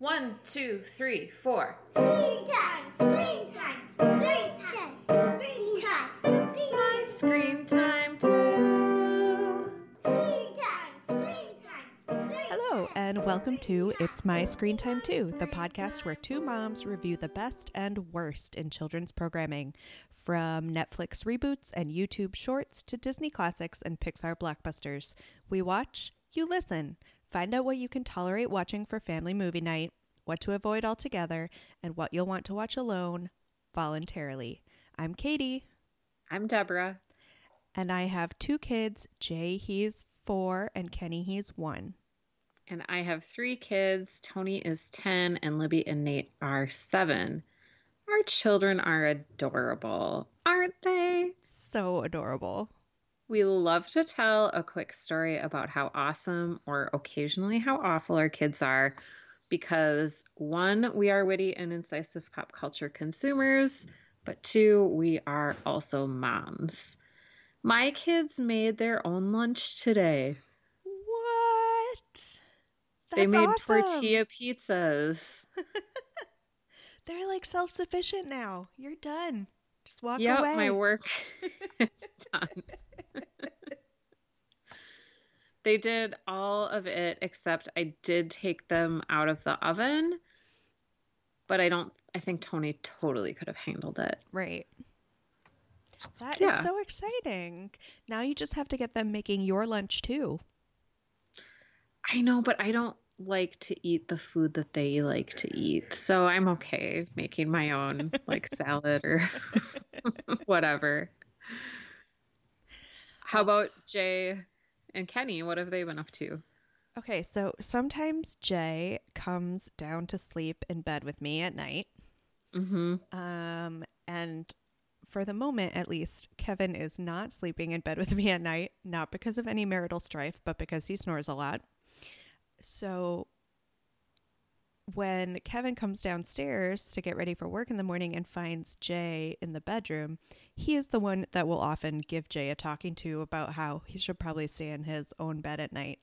One, two, three, four. Screen time, screen time, screen time, screen time, It's my screen time too. screen time, screen time, screen time. Hello, and welcome to It's My Screen Time Too, the podcast where two moms review the best and worst in children's programming, from Netflix reboots and YouTube shorts to Disney classics and Pixar blockbusters. We watch, you listen. Find out what you can tolerate watching for family movie night, what to avoid altogether, and what you'll want to watch alone voluntarily. I'm Katie, I'm Deborah. and I have two kids Jay, he's four, and Kenny, he's one. And I have three kids. Tony is 10, and Libby and Nate are seven. Our children are adorable, aren't they? So adorable. We love to tell a quick story about how awesome or occasionally how awful our kids are because one, we are witty and incisive pop culture consumers, but two, we are also moms. My kids made their own lunch today. What? they made awesome. tortilla pizzas. They're like self sufficient now. You're done. Just walk Yep, away. my work is done. they did all of it except I did take them out of the oven, but I don't I think Tony totally could have handled it. Right. That is Yeah. so exciting. Now you just have to get them making your lunch too. I know, but I don't like to eat the food that they like to eat. So I'm okay making my own like salad or whatever. How about Jay and Kenny? What have they been up to? Okay, so sometimes Jay comes down to sleep in bed with me at night. Mm-hmm. Um, and for the moment, at least, Kevin is not sleeping in bed with me at night, not because of any marital strife, but because he snores a lot. So when Kevin comes downstairs to get ready for work in the morning and finds Jay in the bedroom, he is the one that will often give Jay a talking to about how he should probably stay in his own bed at night.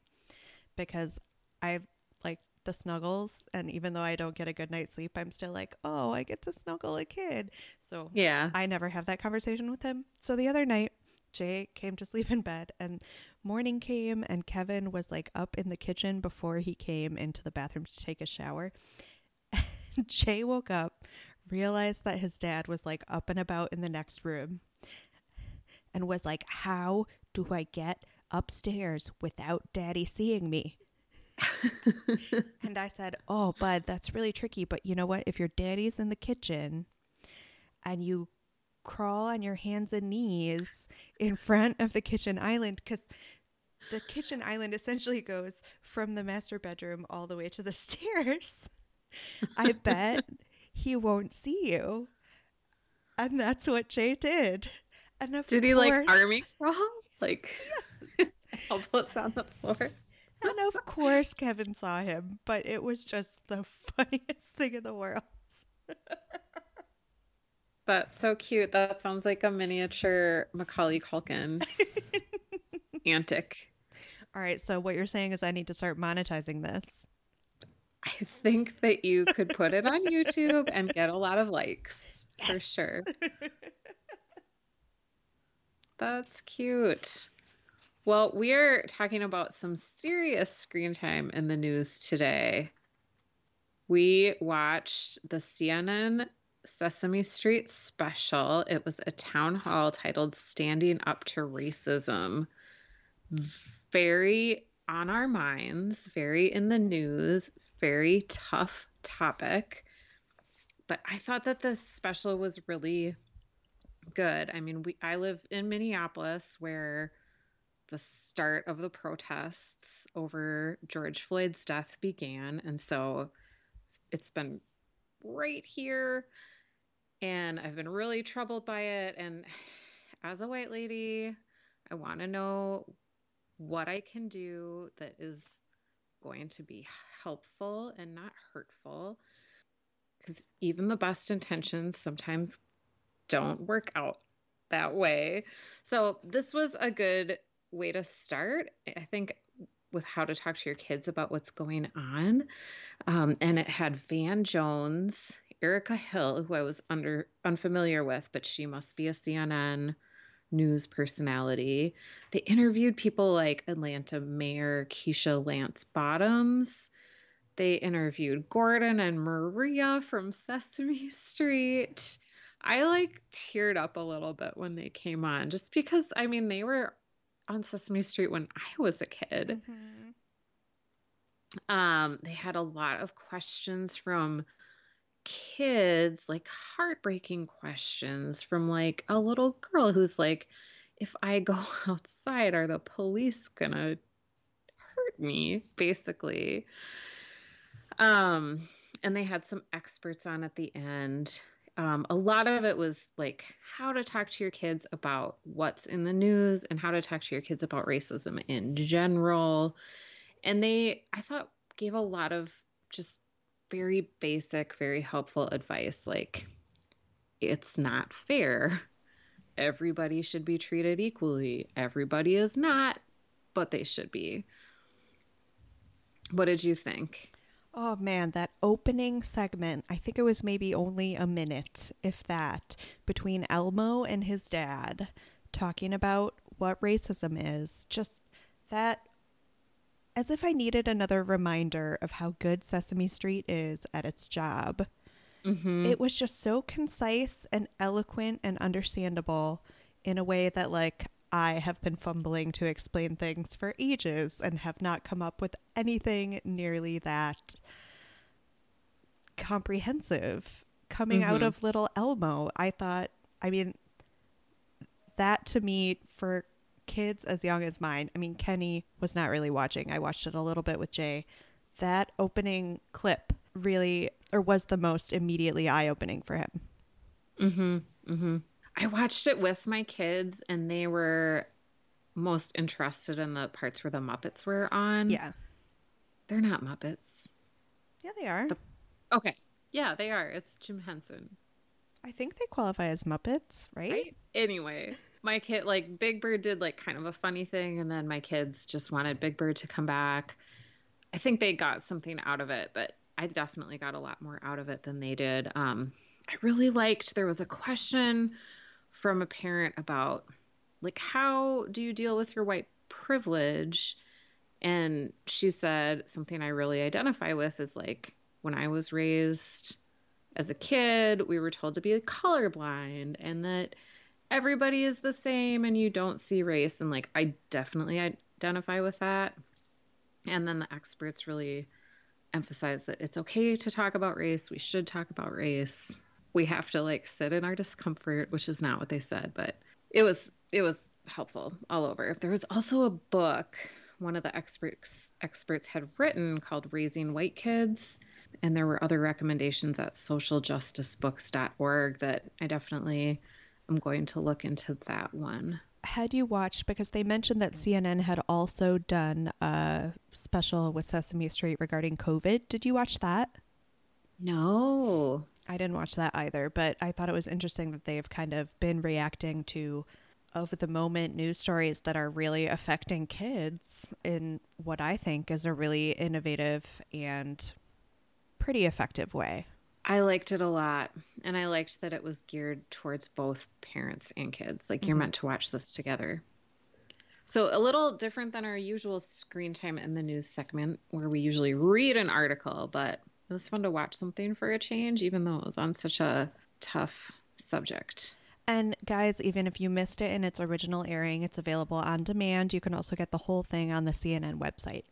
Because I like the snuggles, and even though I don't get a good night's sleep, I'm still like, oh, I get to snuggle a kid. So Yeah. I never have that conversation with him. So the other night, Jay came to sleep in bed and morning came and Kevin was like up in the kitchen before he came into the bathroom to take a shower. Jay woke up, realized that his dad was like up and about in the next room and was like, "How do I get upstairs without daddy seeing me?" and I said, "Oh, bud, that's really tricky, but you know what? If your daddy's in the kitchen and you crawl on your hands and knees in front of the kitchen island because the kitchen island essentially goes from the master bedroom all the way to the stairs. I bet he won't see you. And that's what Jay did. And of Did he like army crawl? Like elbows on the floor? And of course Kevin saw him, but it was just the funniest thing in the world. That's so cute. That sounds like a miniature Macaulay Culkin antic. All right, so what you're saying is I need to start monetizing this. I think that you could put it on YouTube and get a lot of likes for sure. That's cute. Well, we're talking about some serious screen time in the news today. We watched the CNN Sesame Street special. It was a town hall titled Standing Up to Racism. Very on our minds, very in the news, very tough topic. But I thought that this special was really good. I mean, we I live in Minneapolis where the start of the protests over George Floyd's death began, and so it's been right here and I've been really troubled by it and as a white lady, I want to know what I can do that is going to be helpful and not hurtful because even the best intentions sometimes don't work out that way. So this was a good way to start. I think with how to talk to your kids about what's going on. Um, and it had Van Jones, Erica Hill, who I was under unfamiliar with, but she must be a CNN news personality. They interviewed people like Atlanta Mayor Keisha Lance Bottoms. They interviewed Gordon and Maria from Sesame Street. I like teared up a little bit when they came on just because I mean they were on Sesame Street when I was a kid. Um they had a lot of questions from kids, like heartbreaking questions from like a little girl who's like if I go outside are the police to hurt me basically. Um and they had some experts on at the end um, a lot of it was like how to talk to your kids about what's in the news and how to talk to your kids about racism in general. And they, I thought, gave a lot of just very basic, very helpful advice like, it's not fair. Everybody should be treated equally. Everybody is not, but they should be. What did you think? Oh man, that opening segment, I think it was maybe only a minute, if that, between Elmo and his dad talking about what racism is. Just that, as if I needed another reminder of how good Sesame Street is at its job. Mm-hmm. It was just so concise and eloquent and understandable in a way that, like, I have been fumbling to explain things for ages and have not come up with anything nearly that comprehensive coming out Mhm. of Little Elmo. I thought, I mean, that to me, for kids as young as mine, I mean, Kenny was not really watching. I watched it a little bit with Jay. That opening clip really, or was the most immediately eye opening for him. Mm-hmm. Mm-hmm. I watched it with my kids, and they were most interested in the parts where the Muppets were on. Yeah. They're not Muppets. Yeah, they are. The- Okay. Yeah, they are. It's Jim Henson. I think they qualify as Muppets, right? Right? Anyway, my kid, like, Big Bird did, like, kind of a funny thing, and then my kids just wanted Big Bird to come back. I think they got something out of it, but I definitely got a lot more out of it than they did. Um, I really liked there was a question from a parent about, like, how do you deal with your white privilege? And she said something I really identify with is like, when I was raised as a kid, we were told to be colorblind and that everybody is the same and you don't see race. And like, I definitely identify with that. And then the experts really emphasize that it's okay to talk about race. We should talk about race. We have to like sit in our discomfort, which is not what they said, but it was it was helpful all over. There was also a book one of the experts experts had written called Raising White Kids and there were other recommendations at socialjusticebooks.org that I definitely am going to look into that one. Had you watched, because they mentioned that CNN had also done a special with Sesame Street regarding COVID. Did you watch that? No. I didn't watch that either, but I thought it was interesting that they've kind of been reacting to of the moment news stories that are really affecting kids in what I think is a really innovative and pretty effective way. I liked it a lot. And I liked that it was geared towards both parents and kids. Like you're Mhm. meant to watch this together. So, a little different than our usual screen time in the news segment where we usually read an article, but it was fun to watch something for a change, even though it was on such a tough subject. And guys, even if you missed it in its original airing, it's available on demand. You can also get the whole thing on the CNN website.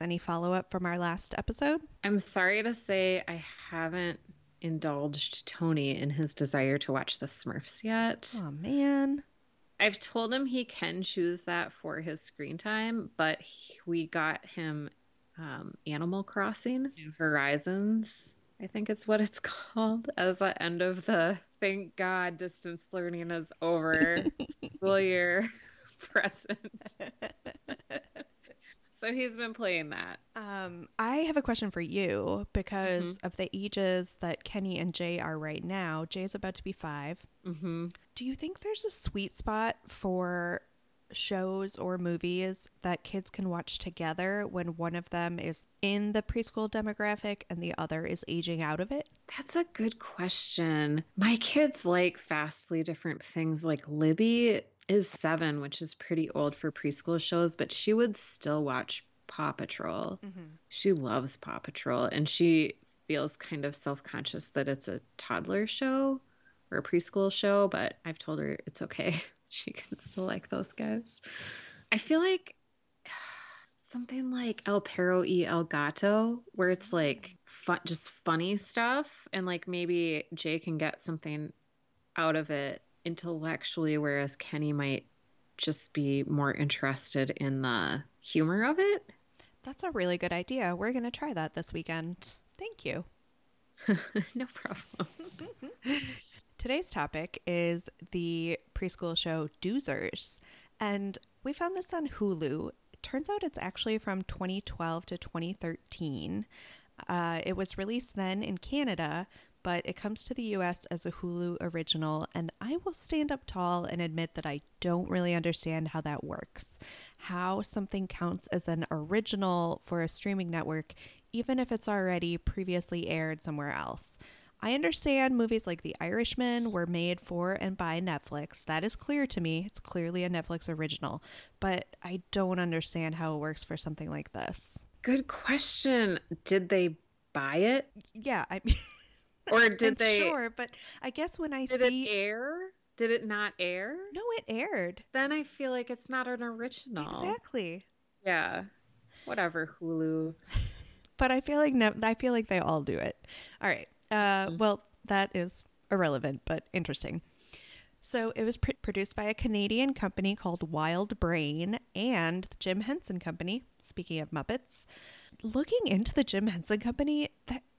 Any follow up from our last episode? I'm sorry to say I haven't indulged Tony in his desire to watch the Smurfs yet. Oh man. I've told him he can choose that for his screen time, but he, we got him um, Animal Crossing New Horizons. I think it's what it's called as the end of the thank God distance learning is over school year present. So he's been playing that. Um, I have a question for you because of the ages that Kenny and Jay are right now. Jay's about to be five. hmm Do you think there's a sweet spot for shows or movies that kids can watch together when one of them is in the preschool demographic and the other is aging out of it? That's a good question. My kids like vastly different things. Like Libby is seven, which is pretty old for preschool shows, but she would still watch Paw Patrol. Mm-hmm. She loves Paw Patrol and she feels kind of self conscious that it's a toddler show or a preschool show, but I've told her it's okay. She can still like those guys. I feel like something like El Perro y El Gato, where it's like mm-hmm. fun, just funny stuff, and like maybe Jay can get something out of it intellectually, whereas Kenny might just be more interested in the humor of it. That's a really good idea. We're going to try that this weekend. Thank you. no problem. Today's topic is the preschool show Doozers, and we found this on Hulu. It turns out it's actually from 2012 to 2013. Uh, it was released then in Canada, but it comes to the US as a Hulu original, and I will stand up tall and admit that I don't really understand how that works. How something counts as an original for a streaming network, even if it's already previously aired somewhere else. I understand movies like The Irishman were made for and by Netflix. That is clear to me. It's clearly a Netflix original. But I don't understand how it works for something like this. Good question. Did they buy it? Yeah, I Or did I'm they sure, but I guess when I did see it air? Did it not air? No, it aired. Then I feel like it's not an original. Exactly. Yeah. Whatever, Hulu. But I feel like no, I feel like they all do it. All right. Uh, well, that is irrelevant, but interesting. So it was pr- produced by a Canadian company called Wild Brain and the Jim Henson Company. Speaking of Muppets, looking into the Jim Henson Company,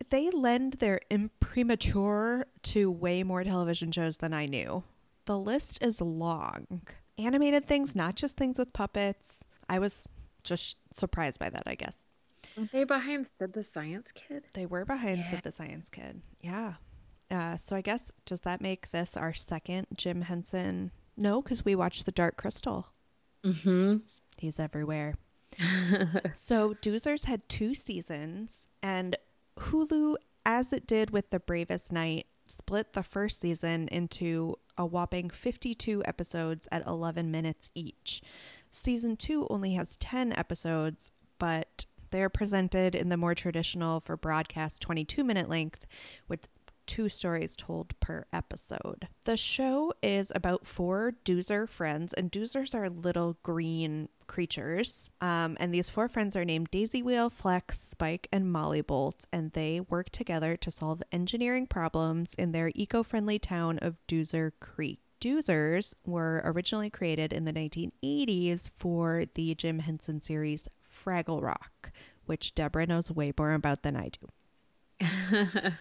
they lend their imprimatur to way more television shows than I knew. The list is long. Animated things, not just things with puppets. I was just surprised by that, I guess. Weren't they behind Sid the Science Kid? They were behind Yeah. Sid the Science Kid. Yeah. Uh, so I guess, does that make this our second Jim Henson? No, because we watched The Dark Crystal. Mm-hmm. He's everywhere. so Doozers had two seasons, and Hulu, as it did with The Bravest Knight, split the first season into a whopping 52 episodes at 11 minutes each. Season two only has 10 episodes, but they're presented in the more traditional for broadcast 22 minute length with two stories told per episode. The show is about four doozer friends, and doozers are little green creatures. Um, and these four friends are named Daisy Wheel, Flex, Spike, and Molly Bolt, and they work together to solve engineering problems in their eco friendly town of Doozer Creek. Doozers were originally created in the 1980s for the Jim Henson series Fraggle Rock, which Deborah knows way more about than I do.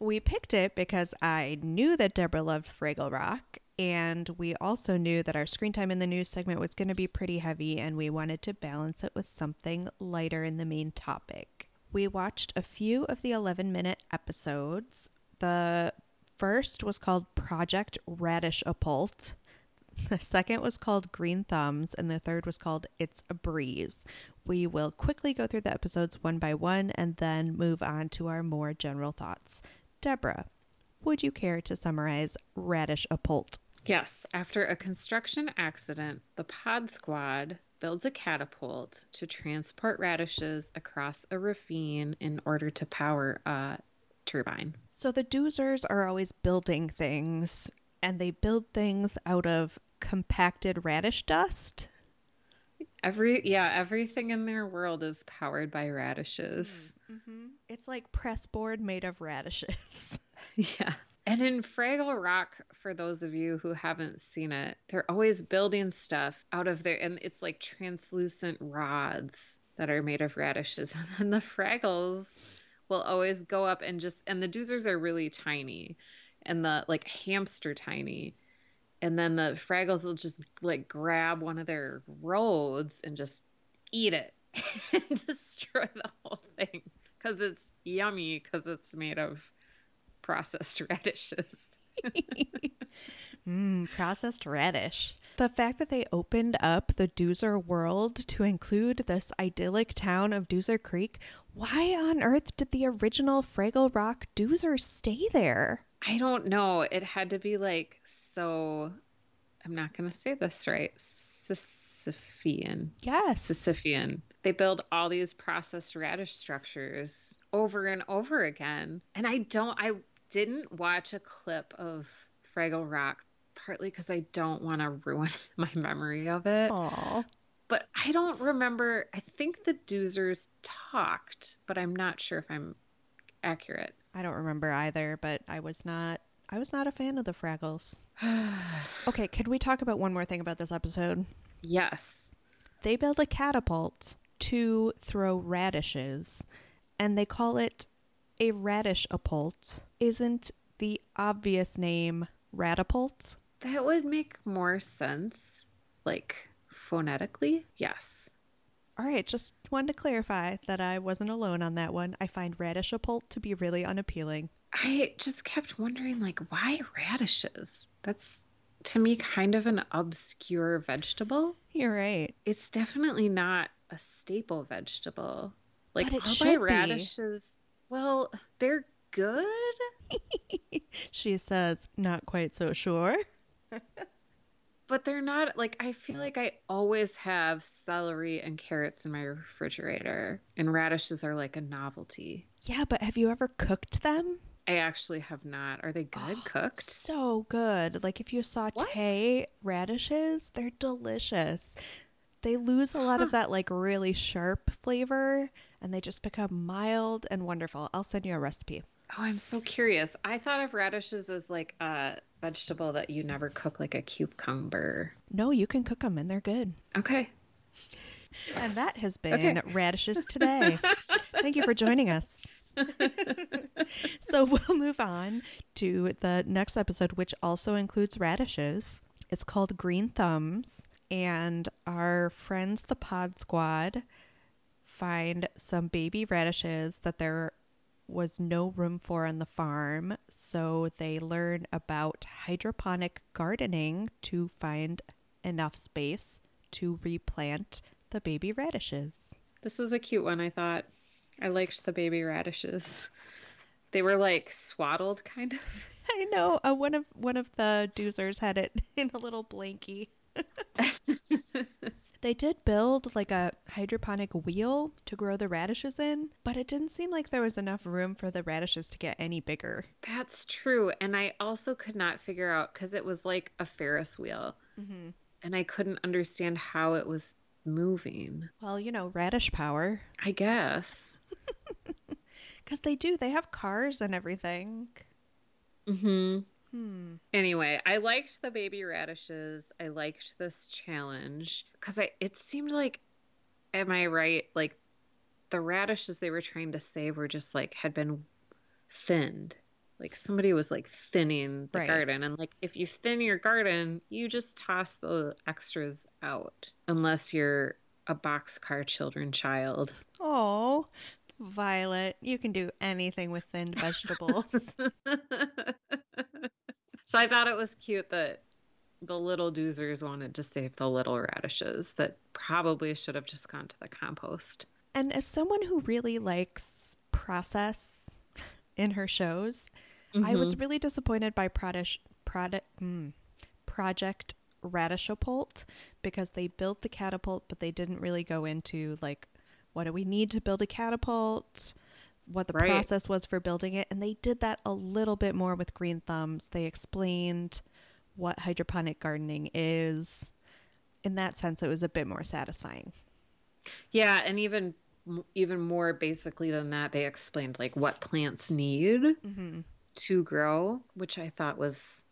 we picked it because I knew that Deborah loved Fraggle Rock, and we also knew that our screen time in the news segment was going to be pretty heavy, and we wanted to balance it with something lighter in the main topic. We watched a few of the 11 minute episodes. The first was called Project Radish Apult. The second was called Green Thumbs, and the third was called It's a Breeze. We will quickly go through the episodes one by one and then move on to our more general thoughts. Deborah, would you care to summarize Radish Apult? Yes, after a construction accident, the pod squad builds a catapult to transport radishes across a ravine in order to power a turbine. So the doozers are always building things, and they build things out of compacted radish dust. Every yeah, everything in their world is powered by radishes. Mm, mm-hmm. It's like press board made of radishes. Yeah. And in Fraggle Rock, for those of you who haven't seen it, they're always building stuff out of there, and it's like translucent rods that are made of radishes. And then the Fraggles will always go up and just, and the Doozers are really tiny, and the like hamster tiny. And then the Fraggles will just like grab one of their roads and just eat it and destroy the whole thing because it's yummy because it's made of processed radishes. Mmm, processed radish. The fact that they opened up the Doozer world to include this idyllic town of Doozer Creek, why on earth did the original Fraggle Rock Doozer stay there? I don't know. It had to be like so. I'm not going to say this right. Sisyphean. Yes. Sisyphean. They build all these processed radish structures over and over again. And I don't, I didn't watch a clip of Fraggle Rock partly because I don't want to ruin my memory of it. Aw. But I don't remember. I think the Doozers talked, but I'm not sure if I'm accurate. I don't remember either, but I was not I was not a fan of the Fraggles. Okay, could we talk about one more thing about this episode? yes. They build a catapult to throw radishes, and they call it a radish apult. Isn't the obvious name radipult? That would make more sense, like phonetically. Yes. All right, just wanted to clarify that I wasn't alone on that one. I find radish apult to be really unappealing. I just kept wondering, like, why radishes? That's to me kind of an obscure vegetable. You're right. It's definitely not a staple vegetable. Like, all my be. radishes, well, they're good. She says, not quite so sure. But they're not like I feel like I always have celery and carrots in my refrigerator, and radishes are like a novelty. Yeah, but have you ever cooked them? I actually have not. Are they good oh, cooked? So good. Like if you saute radishes, they're delicious. They lose a lot of that like really sharp flavor and they just become mild and wonderful. I'll send you a recipe. Oh, I'm so curious. I thought of radishes as like a vegetable that you never cook, like a cucumber. No, you can cook them and they're good. Okay. And that has been Okay. radishes today. Thank you for joining us. so we'll move on to the next episode, which also includes radishes. It's called Green Thumbs, and our friends, the Pod Squad, find some baby radishes that there was no room for on the farm. So they learn about hydroponic gardening to find enough space to replant the baby radishes. This was a cute one, I thought. I liked the baby radishes. They were like swaddled, kind of. I know. Uh, one of one of the doozers had it in a little blankie. they did build like a hydroponic wheel to grow the radishes in, but it didn't seem like there was enough room for the radishes to get any bigger. That's true. And I also could not figure out because it was like a Ferris wheel. Mm-hmm. And I couldn't understand how it was moving. Well, you know, radish power. I guess. Because they do. They have cars and everything. hmm Hmm. Anyway, I liked the baby radishes. I liked this challenge because I it seemed like, am I right? Like the radishes they were trying to save were just like had been thinned. Like somebody was like thinning the Right. garden, and like if you thin your garden, you just toss the extras out, unless you're a boxcar children child. Oh, Violet, you can do anything with thinned vegetables. so I thought it was cute that the little doozers wanted to save the little radishes that probably should have just gone to the compost. And as someone who really likes process in her shows, I was really disappointed by product, mm, Project Radishapult because they built the catapult, but they didn't really go into like what do we need to build a catapult, what the Right. process was for building it, and they did that a little bit more with Green Thumbs. They explained what hydroponic gardening is. In that sense, it was a bit more satisfying. Yeah, and even even more basically than that, they explained like what plants need hmm to grow, which I thought was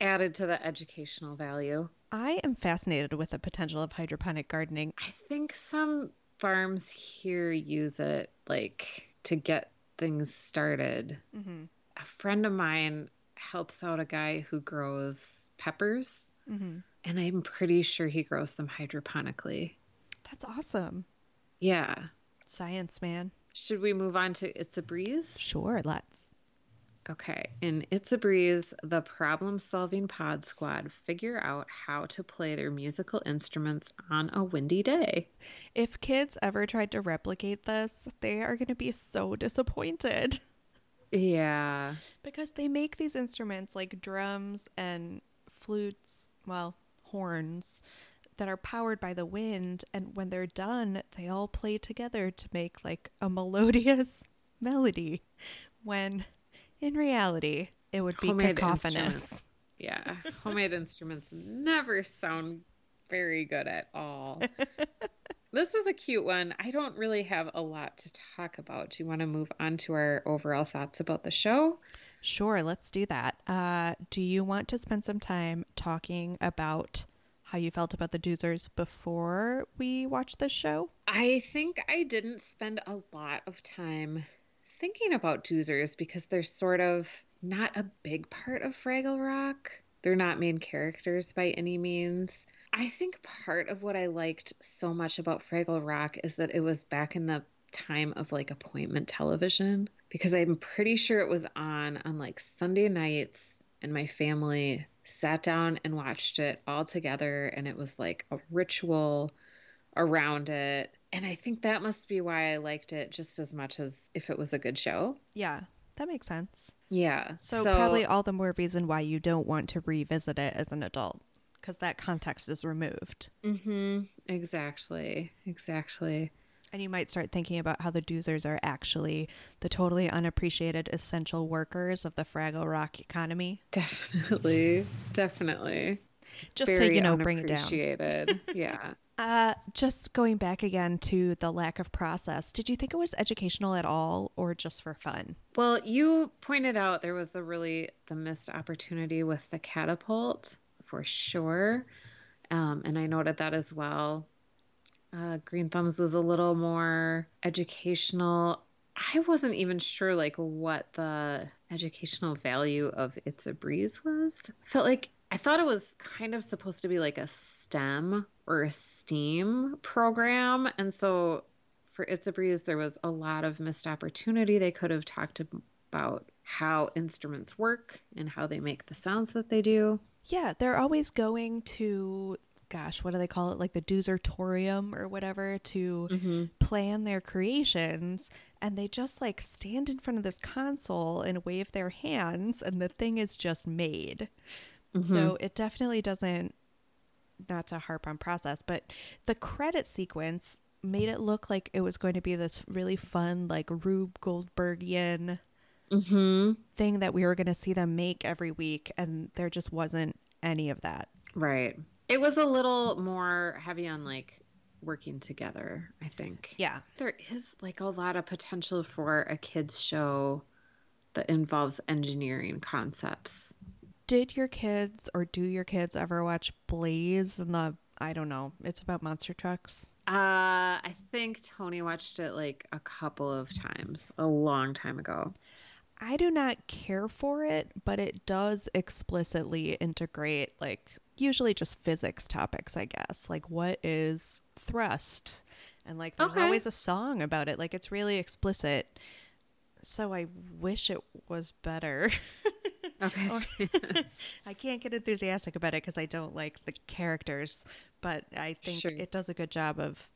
added to the educational value. I am fascinated with the potential of hydroponic gardening. I think some farms here use it like to get things started. Mm-hmm. A friend of mine helps out a guy who grows peppers, Mm-hmm. and I'm pretty sure he grows them hydroponically. That's awesome. Yeah. Science, man. Should we move on to It's a Breeze? Sure, let's. Okay. In It's a Breeze, the problem solving pod squad figure out how to play their musical instruments on a windy day. If kids ever tried to replicate this, they are going to be so disappointed Yeah. because they make these instruments like drums and flutes, well, horns that are powered by the wind and when they're done, they all play together to make like a melodious melody when in reality it would be cacophonous. instruments. Yeah. Homemade instruments never sound very good at all. this was a cute one. I don't really have a lot to talk about. Do you want to move on to our overall thoughts about the show? Sure, let's do that. Uh, do you want to spend some time talking about how you felt about the Doozers before we watched this show? I think I didn't spend a lot of time thinking about Doozers because they're sort of not a big part of Fraggle Rock. They're not main characters by any means. I think part of what I liked so much about Fraggle Rock is that it was back in the time of like appointment television because I'm pretty sure it was on on like Sunday nights and my family sat down and watched it all together and it was like a ritual around it and I think that must be why I liked it just as much as if it was a good show. Yeah, that makes sense. Yeah. So, probably all the more reason why you don't want to revisit it as an adult because that context is removed. Mm-hmm. Exactly. Exactly. And you might start thinking about how the doozers are actually the totally unappreciated essential workers of the Fraggle Rock economy. Definitely. Definitely. Just to, Very you know, bring it down. yeah. Uh, just going back again to the lack of process, did you think it was educational at all or just for fun? Well, you pointed out there was the really the missed opportunity with the catapult for sure. Um, and I noted that as well. Uh, Green Thumbs was a little more educational. I wasn't even sure like what the educational value of It's a Breeze was. I felt like I thought it was kind of supposed to be like a STEM or a STEAM program. And so for It's a Breeze, there was a lot of missed opportunity. They could have talked about how instruments work and how they make the sounds that they do. Yeah, they're always going to, gosh, what do they call it? Like the Doozertorium or whatever to mm-hmm. plan their creations. And they just like stand in front of this console and wave their hands, and the thing is just made. So it definitely doesn't, not to harp on process, but the credit sequence made it look like it was going to be this really fun, like Rube Goldbergian Mm-hmm. thing that we were going to see them make every week. And there just wasn't any of that. Right. It was a little more heavy on like working together, I think. Yeah. There is like a lot of potential for a kids show that involves engineering concepts. Did your kids or do your kids ever watch Blaze and the, I don't know, it's about monster trucks? Uh, I think Tony watched it like a couple of times a long time ago. I do not care for it, but it does explicitly integrate, like, usually just physics topics, I guess. Like, what is thrust? And, like, there's Okay. always a song about it. Like, it's really explicit. So I wish it was better. Okay. Or- I can't get enthusiastic about it because I don't like the characters, but I think Sure. it does a good job of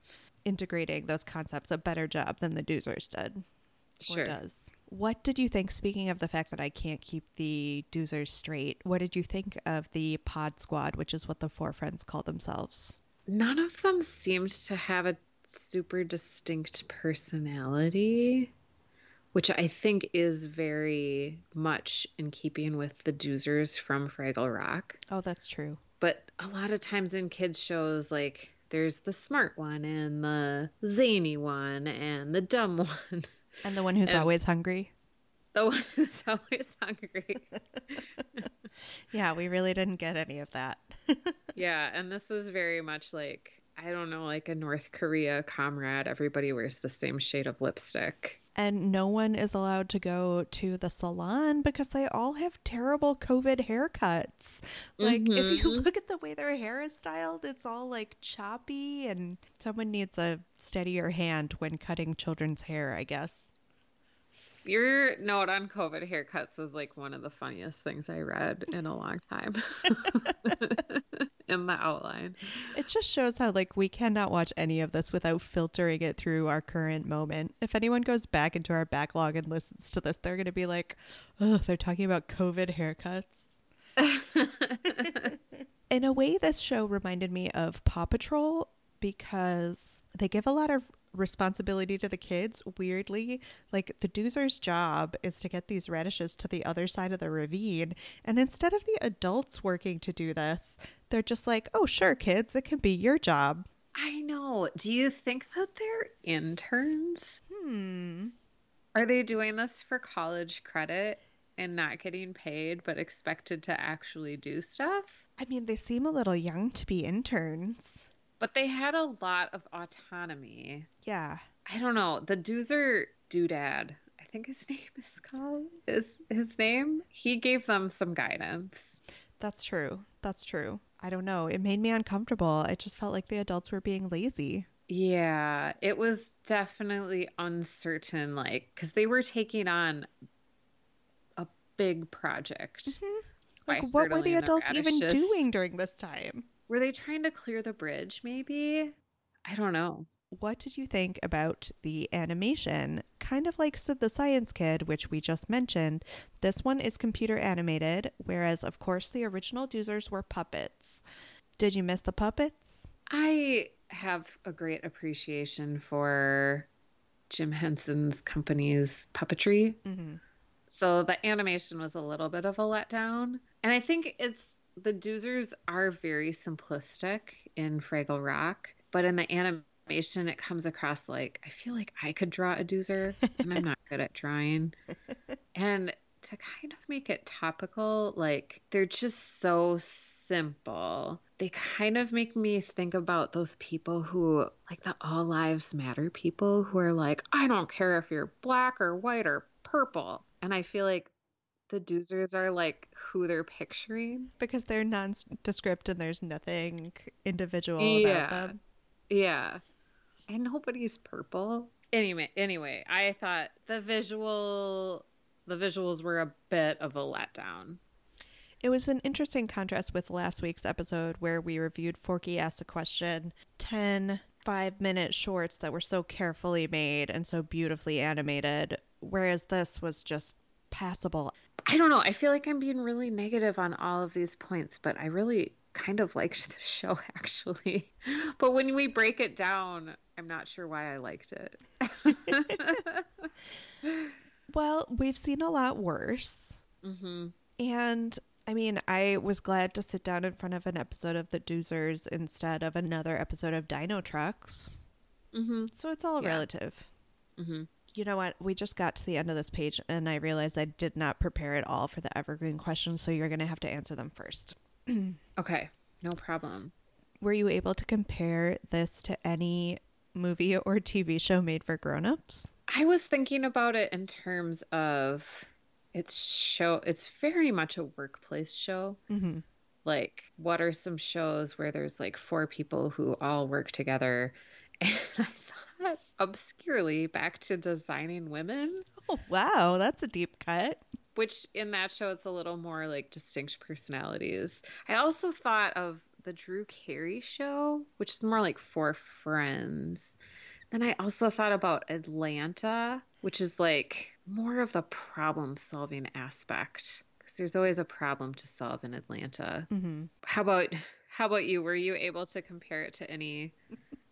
integrating those concepts, a better job than the Doozers did sure. does. What did you think, speaking of the fact that I can't keep the Doozers straight, what did you think of the Pod Squad, which is what the four friends call themselves? None of them seemed to have a super distinct personality, which I think is very much in keeping with the Doozers from Fraggle Rock. Oh, that's true. But a lot of times in kids' shows, like there's the smart one and the zany one and the dumb one. And the one who's And- always hungry. The one who's always hungry. Yeah, we really didn't get any of that. yeah, and this is very much like I don't know, like a North Korea comrade. Everybody wears the same shade of lipstick. And no one is allowed to go to the salon because they all have terrible COVID haircuts. Like, if you Mhm. look at the way their hair is styled, it's all like choppy, and someone needs a steadier hand when cutting children's hair, I guess. Your note on COVID haircuts was like one of the funniest things I read in a long time. in the outline. It just shows how like we cannot watch any of this without filtering it through our current moment. If anyone goes back into our backlog and listens to this, they're going to be like, "Oh, they're talking about COVID haircuts." In a way, this show reminded me of Paw Patrol because they give a lot of responsibility to the kids. Weirdly, like the doozer's job is to get these radishes to the other side of the ravine. And instead of the adults working to do this, they're just like, oh, sure, kids, it can be your job. I know. Do you think that they're interns? Hmm. Are they doing this for college credit and not getting paid, but expected to actually do stuff? I mean, they seem a little young to be interns. But they had a lot of autonomy. Yeah. I don't know. The Doozer doodad, I think his name is called is his name. He gave them some guidance. That's true. That's true. I don't know. It made me uncomfortable. It just felt like the adults were being lazy. Yeah, it was definitely uncertain, like because they were taking on a big project. Mm-hmm. Like, what were the adults even doing during this time? Were they trying to clear the bridge? Maybe. I don't know. What did you think about the animation? Kind of like Sid the Science Kid, which we just mentioned. This one is computer animated, whereas, of course, the original Doozers were puppets. Did you miss the puppets? I have a great appreciation for Jim Henson's company's puppetry. Mm-hmm. So the animation was a little bit of a letdown. And I think it's the doozers are very simplistic in Fraggle Rock, but in the animation it comes across like I feel like I could draw a doozer and I'm not good at drawing. And to kind of make it topical, like they're just so simple. They kind of make me think about those people who, like the All Lives Matter people, who are like, I don't care if you're black or white or purple. And I feel like the doozers are like who they're picturing. Because they're nondescript and there's nothing individual Yeah. about them. Yeah. And nobody's purple. Anyway, anyway, I thought the visual the visuals were a bit of a letdown. It was an interesting contrast with last week's episode where we reviewed Forky Asked a Question 10 five minute shorts that were so carefully made and so beautifully animated, whereas this was just passable. I don't know. I feel like I'm being really negative on all of these points, but I really kind of liked the show actually. But when we break it down, I'm not sure why I liked it. Well, we've seen a lot worse. hmm And I mean, I was glad to sit down in front of an episode of The Doozers instead of another episode of Dino Trux. hmm So it's all Yeah. relative. hmm You know what? We just got to the end of this page and I realized I did not prepare at all for the evergreen questions, so you're going to have to answer them first. Okay, no problem. Were you able to compare this to any movie or TV show made for grown-ups? I was thinking about it in terms of it's show. It's very much a workplace show. Mhm. Like, what are some shows where there's like four people who all work together? And I obscurely back to designing women, Oh, wow, that's a deep cut. which in that show it's a little more like distinct personalities. I also thought of the Drew Carey show, which is more like four friends. Then I also thought about Atlanta, which is like more of the problem solving aspect. Because there's always a problem to solve in Atlanta. Mm-hmm. How about how about you? Were you able to compare it to any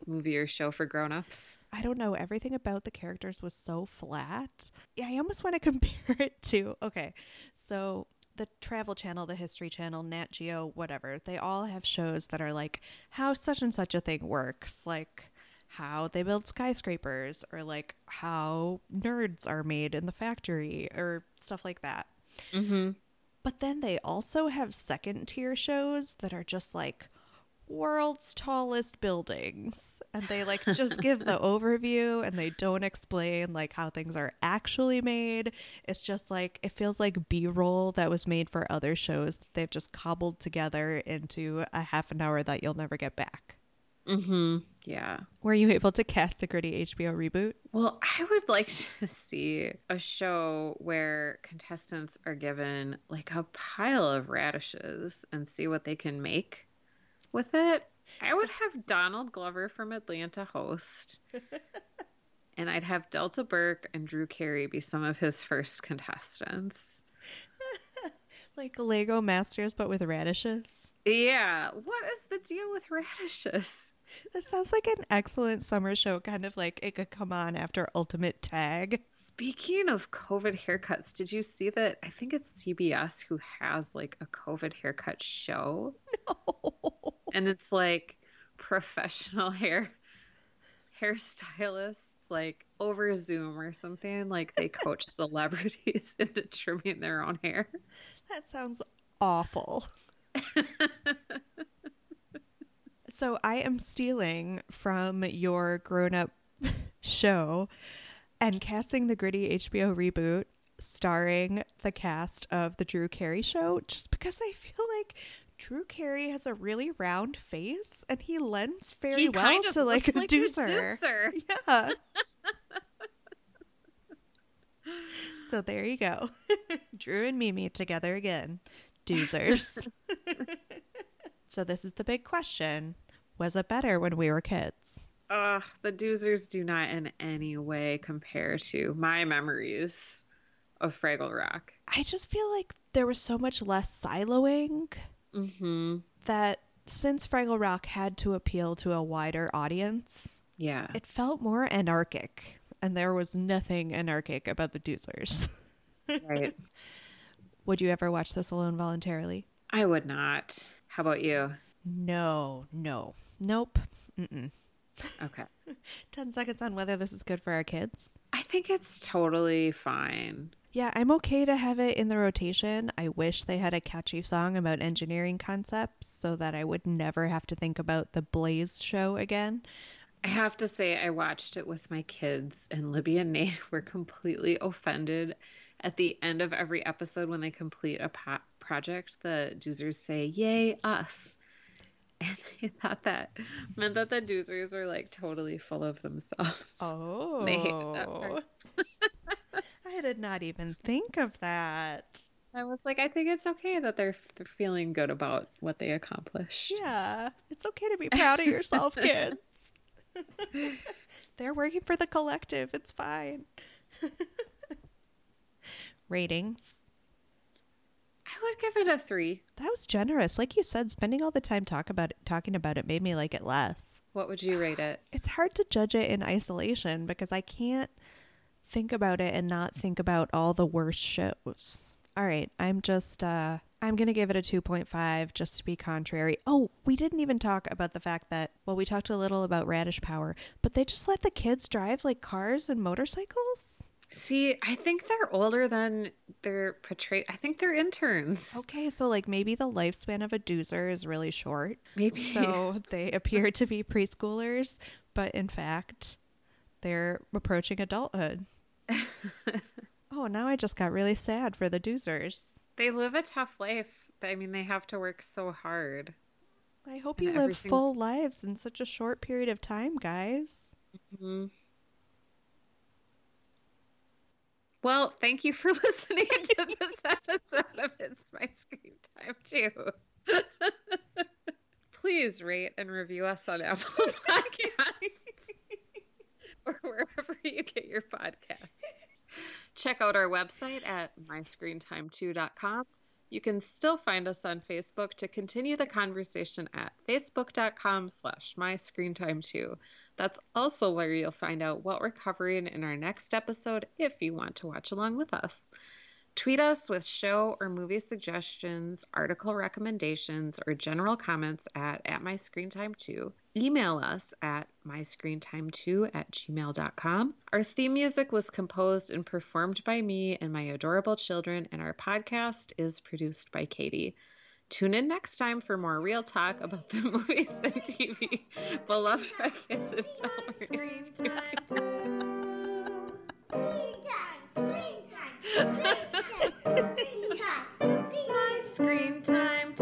movie or show for grown-ups? I don't know. Everything about the characters was so flat. Yeah, I almost want to compare it to. Okay, so the Travel Channel, the History Channel, Nat Geo, whatever, they all have shows that are like how such and such a thing works, like how they build skyscrapers, or like how nerds are made in the factory, or stuff like that. Mm-hmm. But then they also have second tier shows that are just like world's tallest buildings. And they like just give the overview and they don't explain like how things are actually made. It's just like it feels like B roll that was made for other shows that they've just cobbled together into a half an hour that you'll never get back. Mm-hmm. Yeah. Were you able to cast a gritty HBO reboot? Well, I would like to see a show where contestants are given like a pile of radishes and see what they can make with it. I would have Donald Glover from Atlanta host. and I'd have Delta Burke and Drew Carey be some of his first contestants. like Lego Masters, but with radishes? Yeah. What is the deal with radishes? That sounds like an excellent summer show, kind of like it could come on after Ultimate Tag. Speaking of COVID haircuts, did you see that? I think it's CBS who has like a COVID haircut show. No. And it's like professional hair hairstylists like over Zoom or something. Like they coach celebrities into trimming their own hair. That sounds awful. So I am stealing from your grown up show and casting the gritty HBO reboot starring the cast of the Drew Carey show just because I feel like Drew Carey has a really round face and he lends very He well to like a like doozer. doozer. Yeah. so there you go. Drew and Mimi together again. Doozers. so this is the big question. Was it better when we were kids? Ugh, the doozers do not in any way compare to my memories of Fraggle Rock. I just feel like there was so much less siloing Mm-hmm. that since Fraggle Rock had to appeal to a wider audience, Yeah. it felt more anarchic. And there was nothing anarchic about the Doozers. Right. Would you ever watch this alone voluntarily? I would not. How about you? No, no, nope. Mm-mm. Okay. 10 seconds on whether this is good for our kids. I think it's totally fine. Yeah, I'm okay to have it in the rotation. I wish they had a catchy song about engineering concepts so that I would never have to think about the Blaze show again. I have to say, I watched it with my kids, and Libby and Nate were completely offended at the end of every episode when they complete a po- project. The doozers say, Yay, us. And they thought that meant that the doozers were like totally full of themselves. Uh, oh. They hated that part. I did not even think of that. I was like, I think it's okay that they're, they're feeling good about what they accomplished. Yeah, it's okay to be proud of yourself, kids. They're working for the collective. It's fine. Ratings. I would give it a three. That was generous. Like you said, spending all the time talk about it, talking about it made me like it less. What would you rate it? It's hard to judge it in isolation because I can't think about it and not think about all the worst shows. All right, I'm just uh I'm going to give it a 2.5 just to be contrary. Oh, we didn't even talk about the fact that well we talked a little about Radish Power, but they just let the kids drive like cars and motorcycles? See, I think they're older than they're portrayed. I think they're interns. Okay, so like maybe the lifespan of a doozer is really short. Maybe. So they appear to be preschoolers, but in fact, they're approaching adulthood. Oh, now I just got really sad for the doozers. they live a tough life. I mean, they have to work so hard. I hope And you live full lives in such a short period of time, guys. Mhm. Well, thank you for listening to this episode of It's My Screen Time too. Please rate and review us on Apple Podcasts or wherever you get your podcasts. Check out our website at myscreentime2.com. You can still find us on Facebook to continue the conversation at facebook.com slash myscreentime2. That's also where you'll find out what we're covering in our next episode if you want to watch along with us. Tweet us with show or movie suggestions, article recommendations, or general comments at, at myscreentime2. Email us at myscreentime2 at gmail.com. Our theme music was composed and performed by me and my adorable children, and our podcast is produced by Katie. Tune in next time for more real talk about the movies and TV beloved and My don't screen time too. Screen time, My screen time.